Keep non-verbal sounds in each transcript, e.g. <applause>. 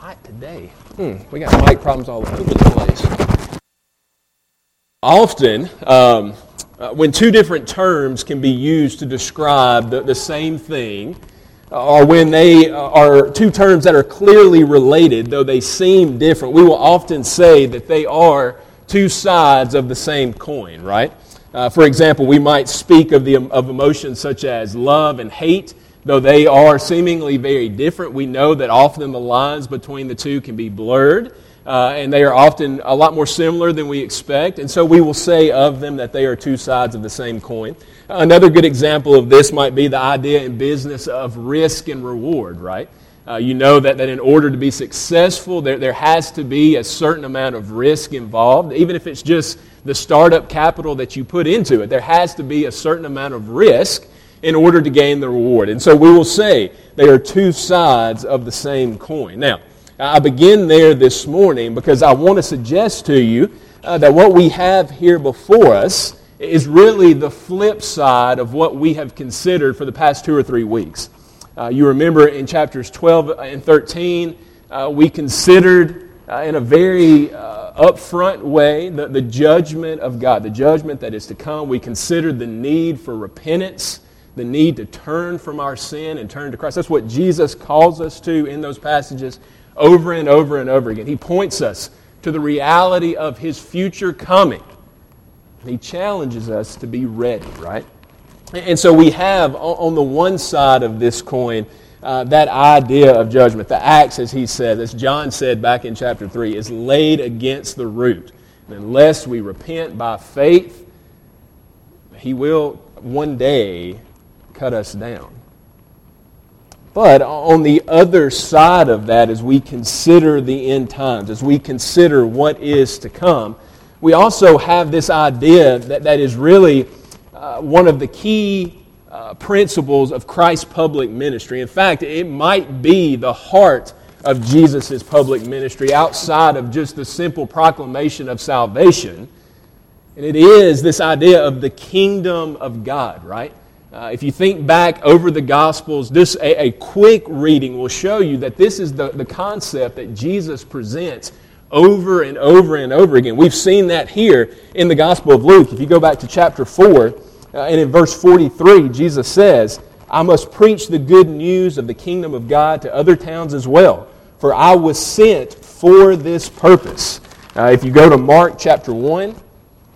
hot today. Hmm, we got mic problems all over the place. Often, um, uh, when two different terms can be used to describe the, the same thing, or when they are two terms that are clearly related, though they seem different, we will often say that they are two sides of the same coin, right? Uh, for example, we might speak of, the, of emotions such as love and hate. Though they are seemingly very different, we know that often the lines between the two can be blurred, uh, and they are often a lot more similar than we expect. And so we will say of them that they are two sides of the same coin. Another good example of this might be the idea in business of risk and reward, right? Uh, you know that, that in order to be successful, there, there has to be a certain amount of risk involved, even if it's just the startup capital that you put into it. There has to be a certain amount of risk in order to gain the reward. And so we will say they are two sides of the same coin. Now, I begin there this morning because I want to suggest to you uh, that what we have here before us is really the flip side of what we have considered for the past two or three weeks. Uh, you remember in chapters 12 and 13, uh, we considered uh, in a very uh, upfront way the, the judgment of God, the judgment that is to come. We considered the need for repentance the need to turn from our sin and turn to Christ. That's what Jesus calls us to in those passages over and over and over again. He points us to the reality of his future coming. He challenges us to be ready, right? And so we have on the one side of this coin uh, that idea of judgment. The axe, as he said, as John said back in chapter 3, is laid against the root. And unless we repent by faith, he will one day cut us down. But on the other side of that, as we consider the end times, as we consider what is to come, we also have this idea that, that is really uh, one of the key uh, principles of Christ's public ministry. In fact, it might be the heart of Jesus' public ministry outside of just the simple proclamation of salvation. And it is this idea of the kingdom of God, right? Uh, if you think back over the Gospels, this, a, a, quick reading will show you that this is the, the concept that Jesus presents over and over and over again. We've seen that here in the Gospel of Luke. If you go back to chapter 4, uh, and in verse 43, Jesus says, I must preach the good news of the kingdom of God to other towns as well, for I was sent for this purpose. Uh, if you go to Mark chapter 1,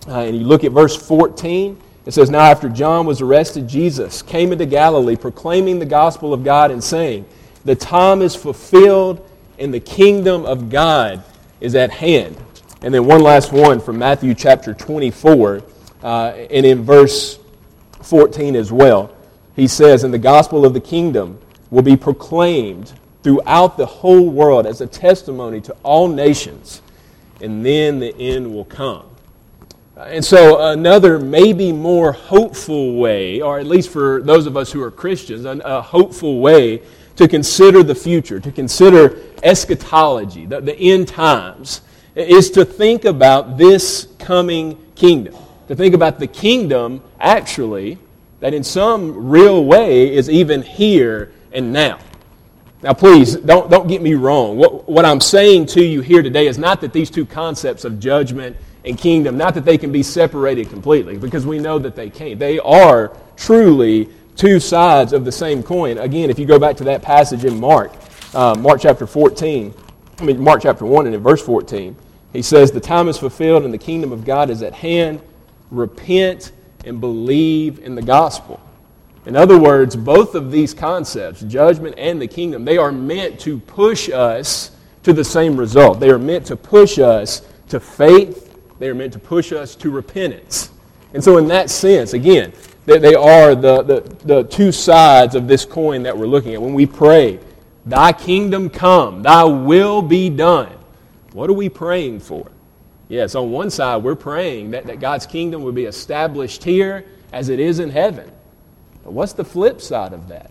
uh, and you look at verse 14, it says, Now after John was arrested, Jesus came into Galilee proclaiming the gospel of God and saying, The time is fulfilled and the kingdom of God is at hand. And then one last one from Matthew chapter 24, uh, and in verse 14 as well. He says, And the gospel of the kingdom will be proclaimed throughout the whole world as a testimony to all nations, and then the end will come. And so, another maybe more hopeful way, or at least for those of us who are Christians, a hopeful way to consider the future, to consider eschatology, the, the end times, is to think about this coming kingdom. To think about the kingdom, actually, that in some real way is even here and now. Now, please, don't, don't get me wrong. What, what I'm saying to you here today is not that these two concepts of judgment and kingdom, not that they can be separated completely, because we know that they can't. They are truly two sides of the same coin. Again, if you go back to that passage in Mark, uh, Mark chapter 14, I mean, Mark chapter 1 and in verse 14, he says, The time is fulfilled and the kingdom of God is at hand. Repent and believe in the gospel. In other words, both of these concepts, judgment and the kingdom, they are meant to push us to the same result. They are meant to push us to faith they are meant to push us to repentance. And so, in that sense, again, they, they are the, the, the two sides of this coin that we're looking at. When we pray, Thy kingdom come, Thy will be done, what are we praying for? Yes, on one side, we're praying that, that God's kingdom would be established here as it is in heaven. But what's the flip side of that?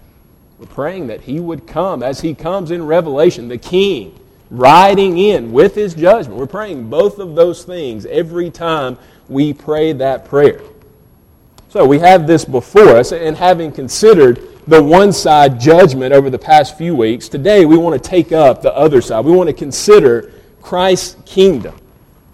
We're praying that He would come as He comes in Revelation, the King riding in with his judgment. We're praying both of those things every time we pray that prayer. So we have this before us, and having considered the one side judgment over the past few weeks. Today, we want to take up the other side. We want to consider Christ's kingdom.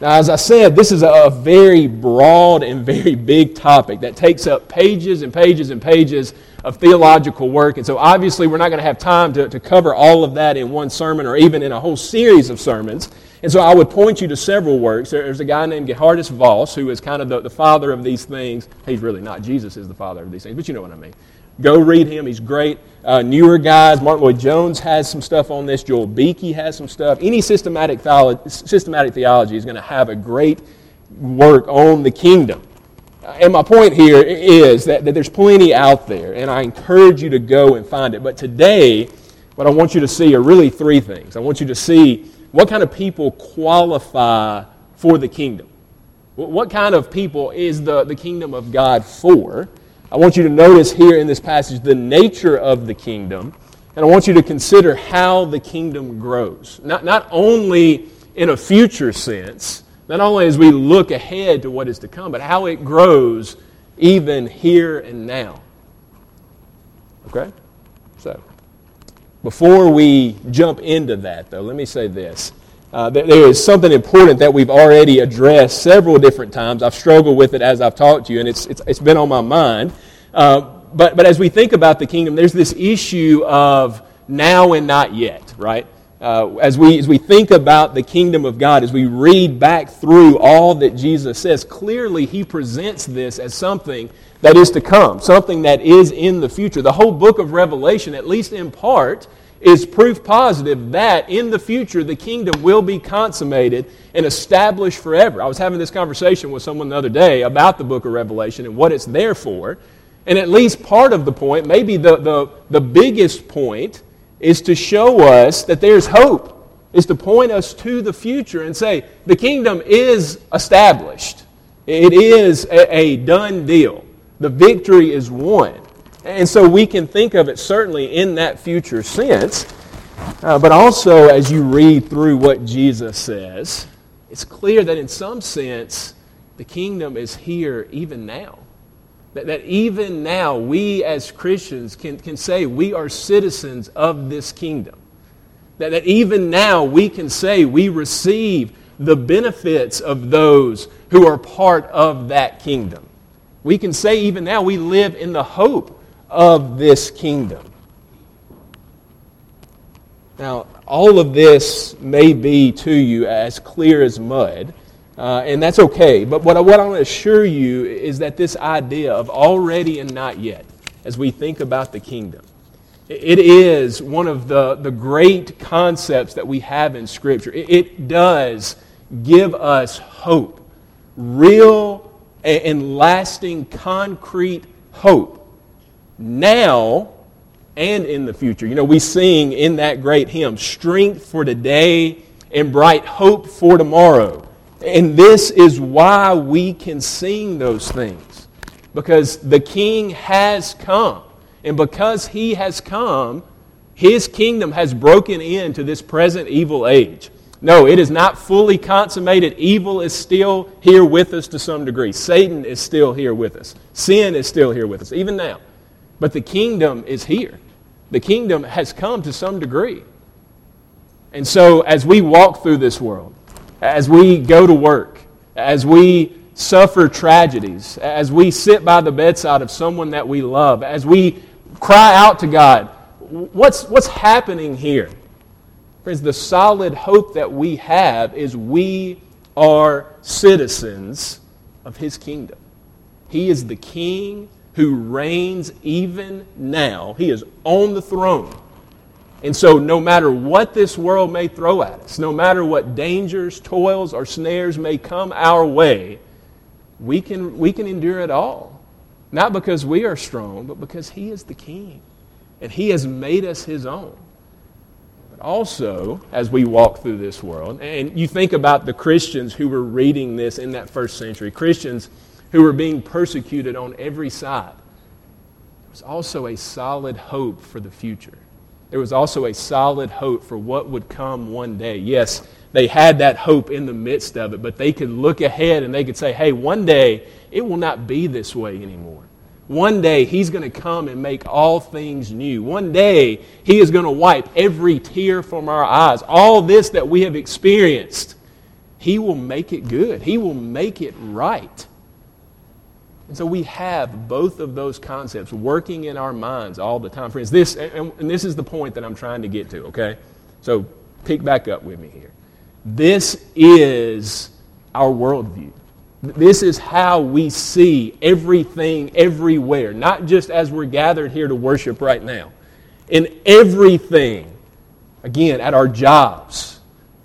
Now, as I said, this is a very broad and very big topic that takes up pages and pages and pages of theological work. And so, obviously, we're not going to have time to, to cover all of that in one sermon or even in a whole series of sermons. And so, I would point you to several works. There's a guy named Geerhardus Vos who is kind of the, the father of these things. He's really not. Jesus is the father of these things, but you know what I mean. Go read him. He's great. Uh, newer guys, Martyn Lloyd-Jones has some stuff on this. Joel Beeke has some stuff. Any systematic, theolo- systematic theology is going to have a great work on the kingdom. And my point here is that, that there's plenty out there, and I encourage you to go and find it. But today, what I want you to see are really three things. I want you to see what kind of people qualify for the kingdom. What kind of people is the, the kingdom of God for? I want you to notice here in this passage the nature of the kingdom, and I want you to consider how the kingdom grows. Not, not only in a future sense, not only as we look ahead to what is to come, but how it grows even here and now. Okay? So, before we jump into that, though, let me say this. Uh, there is something important that we've already addressed several different times. I've struggled with it as I've talked to you, and it's, it's, it's been on my mind. Uh, but, but as we think about the kingdom, there's this issue of now and not yet, right? Uh, as, we, as we think about the kingdom of God, as we read back through all that Jesus says, clearly he presents this as something that is to come, something that is in the future. The whole book of Revelation, at least in part, is proof positive that in the future the kingdom will be consummated and established forever. I was having this conversation with someone the other day about the book of Revelation and what it's there for. And at least part of the point, maybe the, the, the biggest point, is to show us that there's hope, is to point us to the future and say, the kingdom is established. It is a, a done deal. The victory is won. And so we can think of it certainly in that future sense. Uh, but also, as you read through what Jesus says, it's clear that in some sense, the kingdom is here even now. That, that even now, we as Christians can, can say we are citizens of this kingdom. That, that even now, we can say we receive the benefits of those who are part of that kingdom. We can say even now we live in the hope of this kingdom. Now, all of this may be to you as clear as mud, uh, and that's okay. But what I, what I want to assure you is that this idea of already and not yet, as we think about the kingdom, it is one of the, the great concepts that we have in Scripture. It, it does give us hope, real and lasting, concrete hope, now and in the future. You know, we sing in that great hymn, Strength for today and bright hope for tomorrow. And this is why we can sing those things. Because the king has come. And because he has come, his kingdom has broken into this present evil age. No, it is not fully consummated. Evil is still here with us to some degree. Satan is still here with us. Sin is still here with us, even now. But the kingdom is here. The kingdom has come to some degree. And so, as we walk through this world, as we go to work, as we suffer tragedies, as we sit by the bedside of someone that we love, as we cry out to God, what's, what's happening here? Friends, the solid hope that we have is we are citizens of His kingdom. He is the King who reigns even now. He is on the throne. And so, no matter what this world may throw at us, no matter what dangers, toils, or snares may come our way, we can, we can endure it all. Not because we are strong, but because He is the King. And He has made us His own. But also, as we walk through this world, and you think about the Christians who were reading this in that first century, Christians who were being persecuted on every side, there was also a solid hope for the future there was also a solid hope for what would come one day. Yes, they had that hope in the midst of it, but they could look ahead and they could say, hey, one day it will not be this way anymore. One day He's going to come and make all things new. One day He is going to wipe every tear from our eyes. All this that we have experienced, He will make it good, He will make it right. And so we have both of those concepts working in our minds all the time. Friends, this, and this is the point that I'm trying to get to, okay? So pick back up with me here. This is our worldview. This is how we see everything everywhere, not just as we're gathered here to worship right now. In everything, again, at our jobs,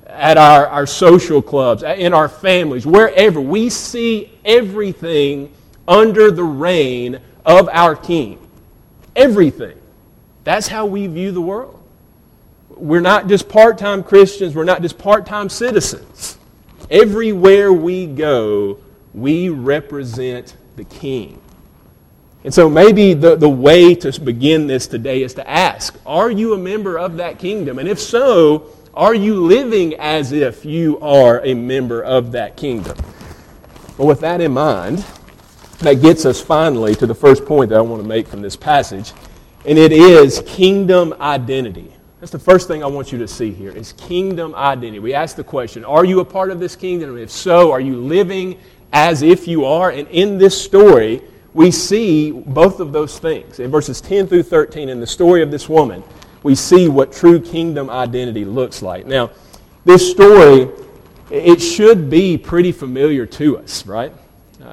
at our, our social clubs, in our families, wherever, we see everything under the reign of our King. Everything. That's how we view the world. We're not just part time Christians, we're not just part time citizens. Everywhere we go, we represent the King. And so maybe the, the way to begin this today is to ask Are you a member of that kingdom? And if so, are you living as if you are a member of that kingdom? Well, with that in mind, that gets us finally to the first point that I want to make from this passage, and it is kingdom identity. That's the first thing I want you to see here is kingdom identity. We ask the question, are you a part of this kingdom? If so, are you living as if you are? And in this story, we see both of those things. In verses 10 through 13, in the story of this woman, we see what true kingdom identity looks like. Now, this story, it should be pretty familiar to us, right?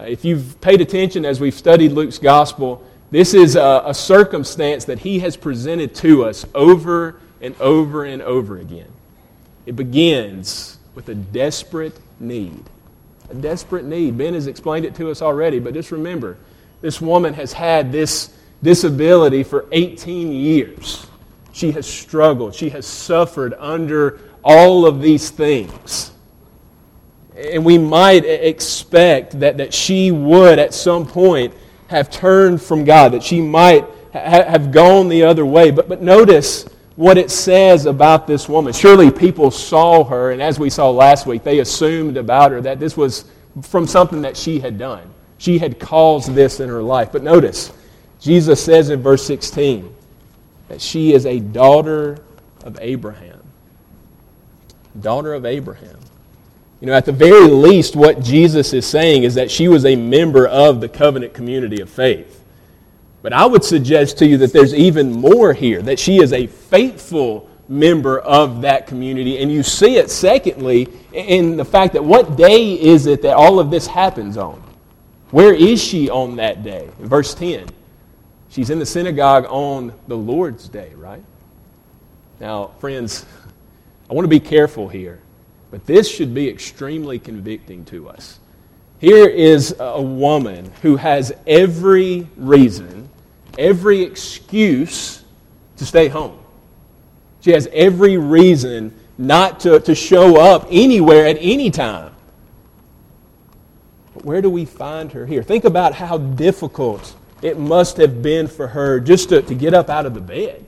Uh, if you've paid attention as we've studied Luke's gospel, this is a, a circumstance that he has presented to us over and over and over again. It begins with a desperate need. A desperate need. Ben has explained it to us already, but just remember this woman has had this disability for 18 years. She has struggled, she has suffered under all of these things. And we might expect that, that she would at some point have turned from God, that she might ha- have gone the other way. But, but notice what it says about this woman. Surely people saw her, and as we saw last week, they assumed about her that this was from something that she had done. She had caused this in her life. But notice, Jesus says in verse 16 that she is a daughter of Abraham. Daughter of Abraham. You know, at the very least, what Jesus is saying is that she was a member of the covenant community of faith. But I would suggest to you that there's even more here, that she is a faithful member of that community. And you see it, secondly, in the fact that what day is it that all of this happens on? Where is she on that day? Verse 10, she's in the synagogue on the Lord's day, right? Now, friends, <laughs> I want to be careful here but this should be extremely convicting to us. Here is a woman who has every reason, every excuse to stay home. She has every reason not to, to show up anywhere at any time. But where do we find her here? Think about how difficult it must have been for her just to, to get up out of the bed.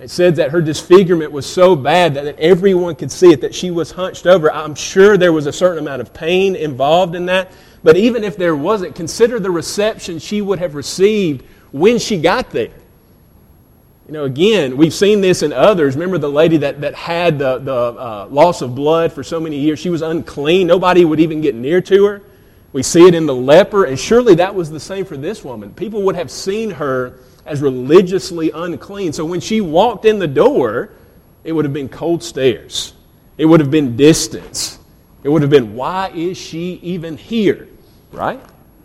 It said that her disfigurement was so bad that everyone could see it, that she was hunched over. I'm sure there was a certain amount of pain involved in that. But even if there wasn't, consider the reception she would have received when she got there. You know, again, we've seen this in others. Remember the lady that, that had the, the uh, loss of blood for so many years? She was unclean. Nobody would even get near to her. We see it in the leper, and surely that was the same for this woman. People would have seen her as religiously unclean. So when she walked in the door, it would have been cold stares, it would have been distance. It would have been, why is she even here? Right?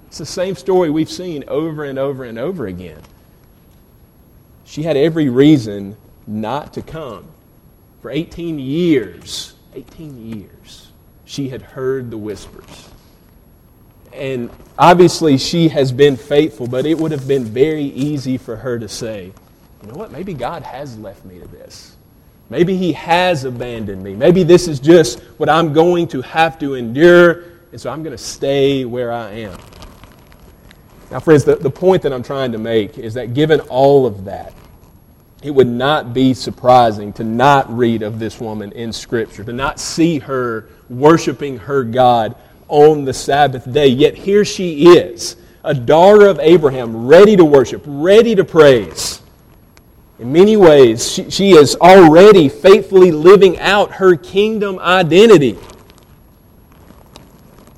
It's the same story we've seen over and over and over again. She had every reason not to come. For 18 years, 18 years, she had heard the whispers. And obviously, she has been faithful, but it would have been very easy for her to say, you know what, maybe God has left me to this. Maybe He has abandoned me. Maybe this is just what I'm going to have to endure, and so I'm going to stay where I am. Now, friends, the, the point that I'm trying to make is that given all of that, it would not be surprising to not read of this woman in Scripture, to not see her worshiping her God on the Sabbath day. Yet here she is, a daughter of Abraham, ready to worship, ready to praise. In many ways, she, she is already faithfully living out her kingdom identity.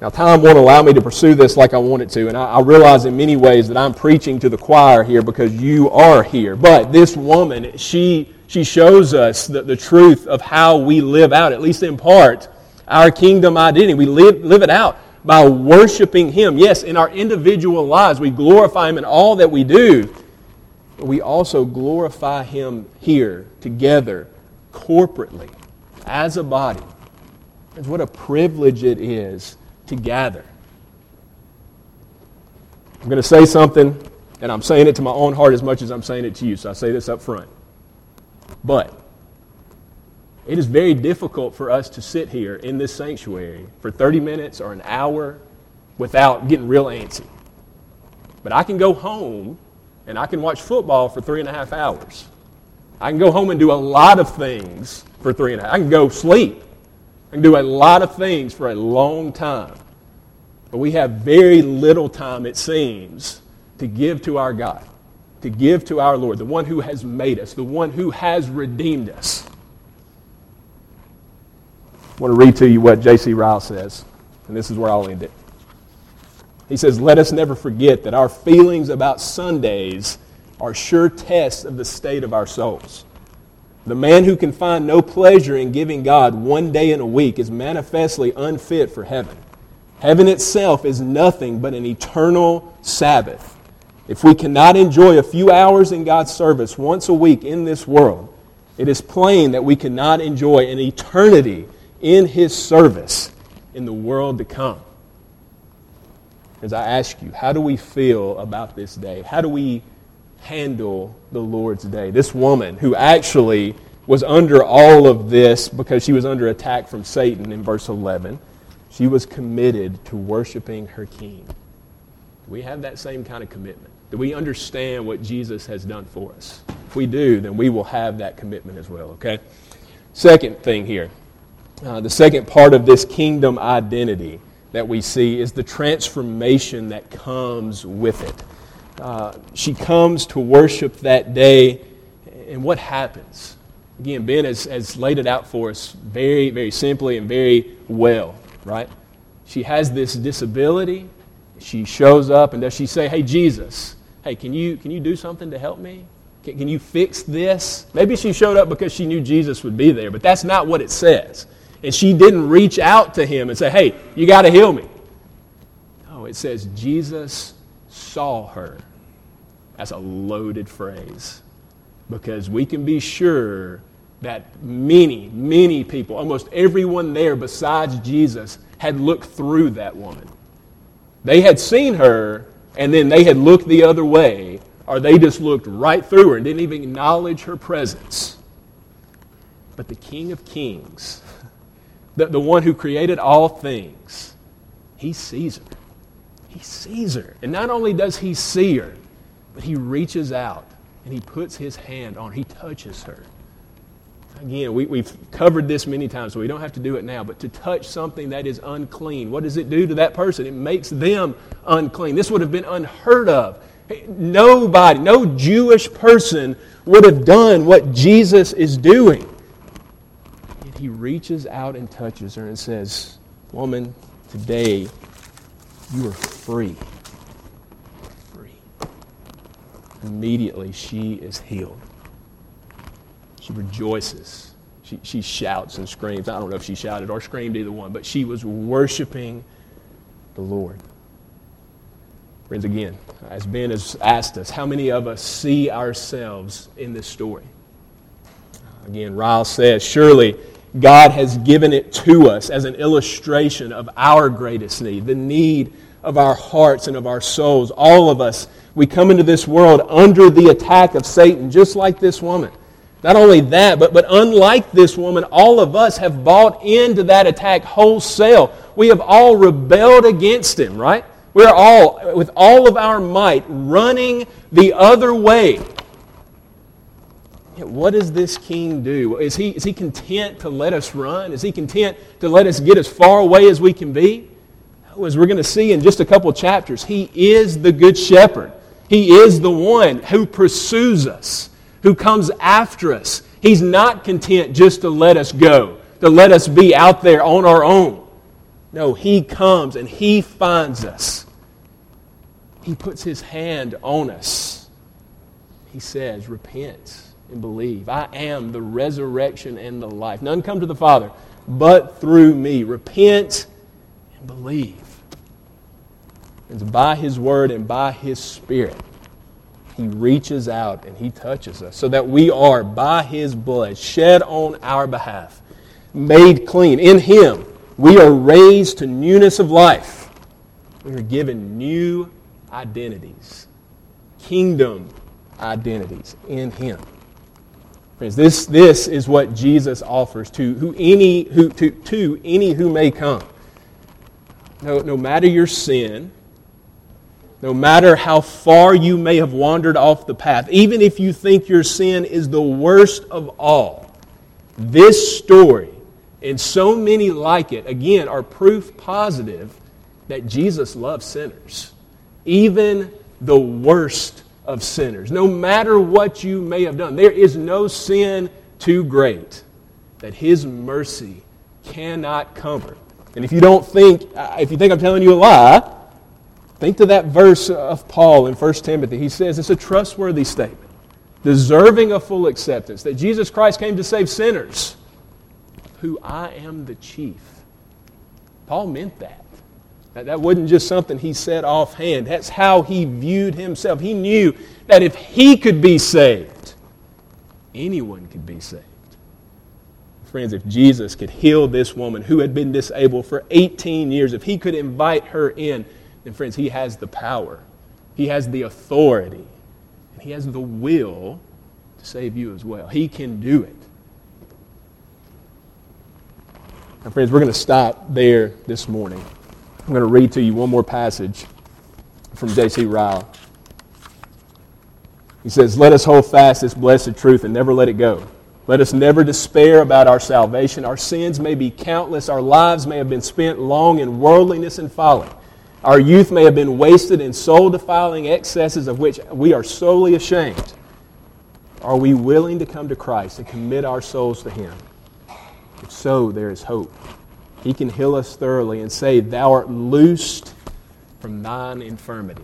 Now, time won't allow me to pursue this like I want it to, and I, I, realize in many ways that I'm preaching to the choir here because you are here. But this woman, she, she shows us the, the truth of how we live out, at least in part, our kingdom identity. We live, live it out by worshiping Him. Yes, in our individual lives, we glorify Him in all that we do, but we also glorify Him here, together, corporately, as a body. And what a privilege it is to gather. I'm going to say something, and I'm saying it to my own heart as much as I'm saying it to you, so I say this up front. But it is very difficult for us to sit here in this sanctuary for 30 minutes or an hour without getting real antsy. But I can go home and I can watch football for three and a half hours. I can go home and do a lot of things for three and a half. I can go sleep and do a lot of things for a long time. But we have very little time, it seems, to give to our God, to give to our Lord, the one who has made us, the one who has redeemed us. Want to read to you what J.C. Ryle says, and this is where I'll end it. He says, Let us never forget that our feelings about Sundays are sure tests of the state of our souls. The man who can find no pleasure in giving God one day in a week is manifestly unfit for heaven. Heaven itself is nothing but an eternal Sabbath. If we cannot enjoy a few hours in God's service once a week in this world, it is plain that we cannot enjoy an eternity in His service in the world to come. As I ask you, how do we feel about this day? How do we handle the Lord's day. This woman who actually was under all of this because she was under attack from Satan in verse 11, she was committed to worshiping her king. Do we have that same kind of commitment? Do we understand what Jesus has done for us? If we do, then we will have that commitment as well, okay? Second thing here. Uh, the second part of this kingdom identity that we see is the transformation that comes with it. Uh, she comes to worship that day, and what happens? Again, Ben has, has laid it out for us very, very simply and very well, right? She has this disability. She shows up, and does she say, Hey, Jesus, hey, can you, can you do something to help me? Can, can you fix this? Maybe she showed up because she knew Jesus would be there, but that's not what it says. And she didn't reach out to him and say, Hey, you got to heal me. No, it says Jesus saw her. That's a loaded phrase because we can be sure that many, many people, almost everyone there besides Jesus, had looked through that woman. They had seen her and then they had looked the other way, or they just looked right through her and didn't even acknowledge her presence. But the King of Kings, the, the one who created all things, he sees her. He sees her. And not only does he see her, but he reaches out and he puts his hand on her. He touches her. Again, we, we've covered this many times, so we don't have to do it now. But to touch something that is unclean, what does it do to that person? It makes them unclean. This would have been unheard of. Nobody, no Jewish person would have done what Jesus is doing. He reaches out and touches her and says, Woman, today you are free. Free. Immediately she is healed. She rejoices. She, she shouts and screams. I don't know if she shouted or screamed, either one, but she was worshiping the Lord. Friends, again, as Ben has asked us, how many of us see ourselves in this story? Again, Ryle says, surely God has given it to us as an illustration of our greatest need, the need of our hearts and of our souls. All of us, we come into this world under the attack of Satan, just like this woman. Not only that, but, but unlike this woman, all of us have bought into that attack wholesale. We have all rebelled against him, right? We're all, with all of our might, running the other way. What does this king do? Is he, is he content to let us run? Is he content to let us get as far away as we can be? as we're going to see in just a couple chapters, He is the Good Shepherd. He is the one who pursues us, who comes after us. He's not content just to let us go, to let us be out there on our own. No, He comes and He finds us. He puts His hand on us. He says, Repent and believe. I am the resurrection and the life. None come to the Father but through me. Repent and believe. It's by His Word and by His Spirit, He reaches out and He touches us so that we are, by His blood, shed on our behalf, made clean. In Him, we are raised to newness of life. We are given new identities, kingdom identities in Him. Friends, this, this is what Jesus offers to, who any, who, to, to any who may come. No, no matter your sin, no matter how far you may have wandered off the path, even if you think your sin is the worst of all, this story and so many like it, again, are proof positive that Jesus loves sinners, even the worst of sinners. No matter what you may have done, there is no sin too great that His mercy cannot cover. And if you don't think, if you think I'm telling you a lie, think to that verse of Paul in 1 Timothy. He says it's a trustworthy statement, deserving of full acceptance, that Jesus Christ came to save sinners who I am the chief. Paul meant that. That. That wasn't just something he said offhand. That's how he viewed himself. He knew that if he could be saved, anyone could be saved. Friends, if Jesus could heal this woman who had been disabled for 18 years, if he could invite her in, then, friends, he has the power, he has the authority, and he has the will to save you as well. He can do it. Now, friends, we're going to stop there this morning. I'm going to read to you one more passage from J.C. Ryle. He says, Let us hold fast this blessed truth and never let it go. Let us never despair about our salvation. Our sins may be countless. Our lives may have been spent long in worldliness and folly. Our youth may have been wasted in soul defiling excesses of which we are solely ashamed. Are we willing to come to Christ and commit our souls to Him? If so, there is hope. He can heal us thoroughly and say, Thou art loosed from thine infirmity.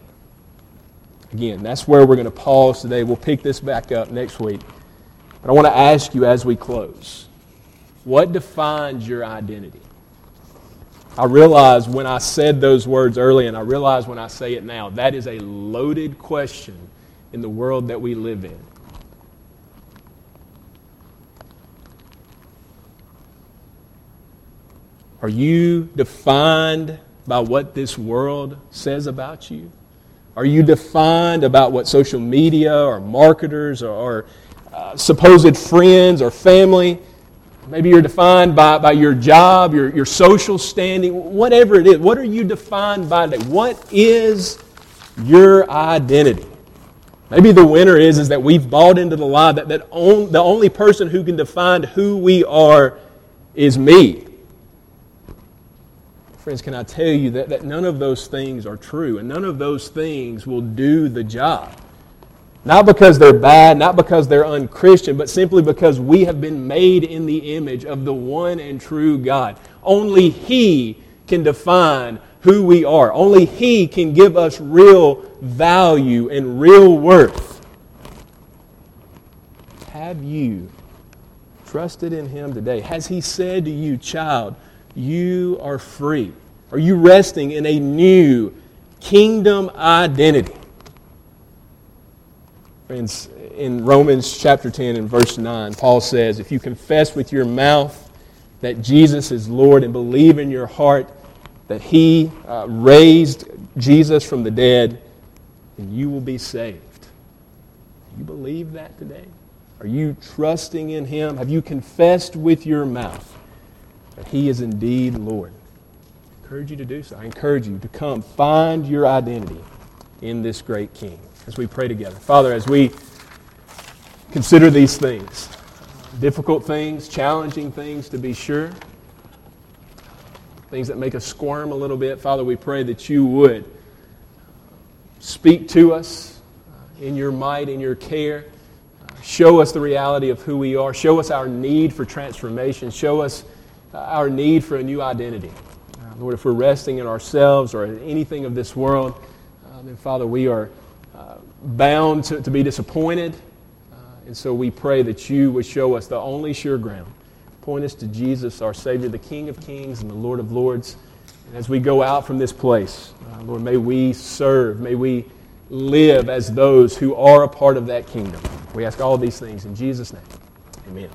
Again, that's where we're going to pause today. We'll pick this back up next week. But I want to ask you as we close what defines your identity? I realize when I said those words early, and I realize when I say it now, that is a loaded question in the world that we live in. Are you defined by what this world says about you? Are you defined about what social media or marketers or, or uh, supposed friends or family? Maybe you're defined by, by your job, your, your social standing, whatever it is. What are you defined by today? What is your identity? Maybe the winner is, is that we've bought into the lie that, that on, the only person who can define who we are is me. Friends, can I tell you that, that none of those things are true, and none of those things will do the job. Not because they're bad, not because they're unchristian, but simply because we have been made in the image of the one and true God. Only He can define who we are. Only He can give us real value and real worth. Have you trusted in Him today? Has He said to you, child, you are free? Are you resting in a new kingdom identity? Friends, in Romans chapter 10 and verse 9, Paul says, If you confess with your mouth that Jesus is Lord and believe in your heart that He uh, raised Jesus from the dead, then you will be saved. Do you believe that today? Are you trusting in Him? Have you confessed with your mouth that He is indeed Lord? I encourage you to do so. I encourage you to come find your identity in this great King as we pray together. Father, as we consider these things, difficult things, challenging things to be sure, things that make us squirm a little bit, Father, we pray that you would speak to us uh, in your might, in your care. Uh, show us the reality of who we are. Show us our need for transformation. Show us our need for a new identity. Uh, Lord, if we're resting in ourselves or in anything of this world, uh, then, Father, we are uh, bound to, to be disappointed. and so we pray that you would show us the only sure ground. Point us to Jesus, our Savior, the King of Kings and the Lord of Lords. And as we go out from this place, uh, Lord, may we serve, may we live as those who are a part of that kingdom. We ask all these things in Jesus' name. Amen.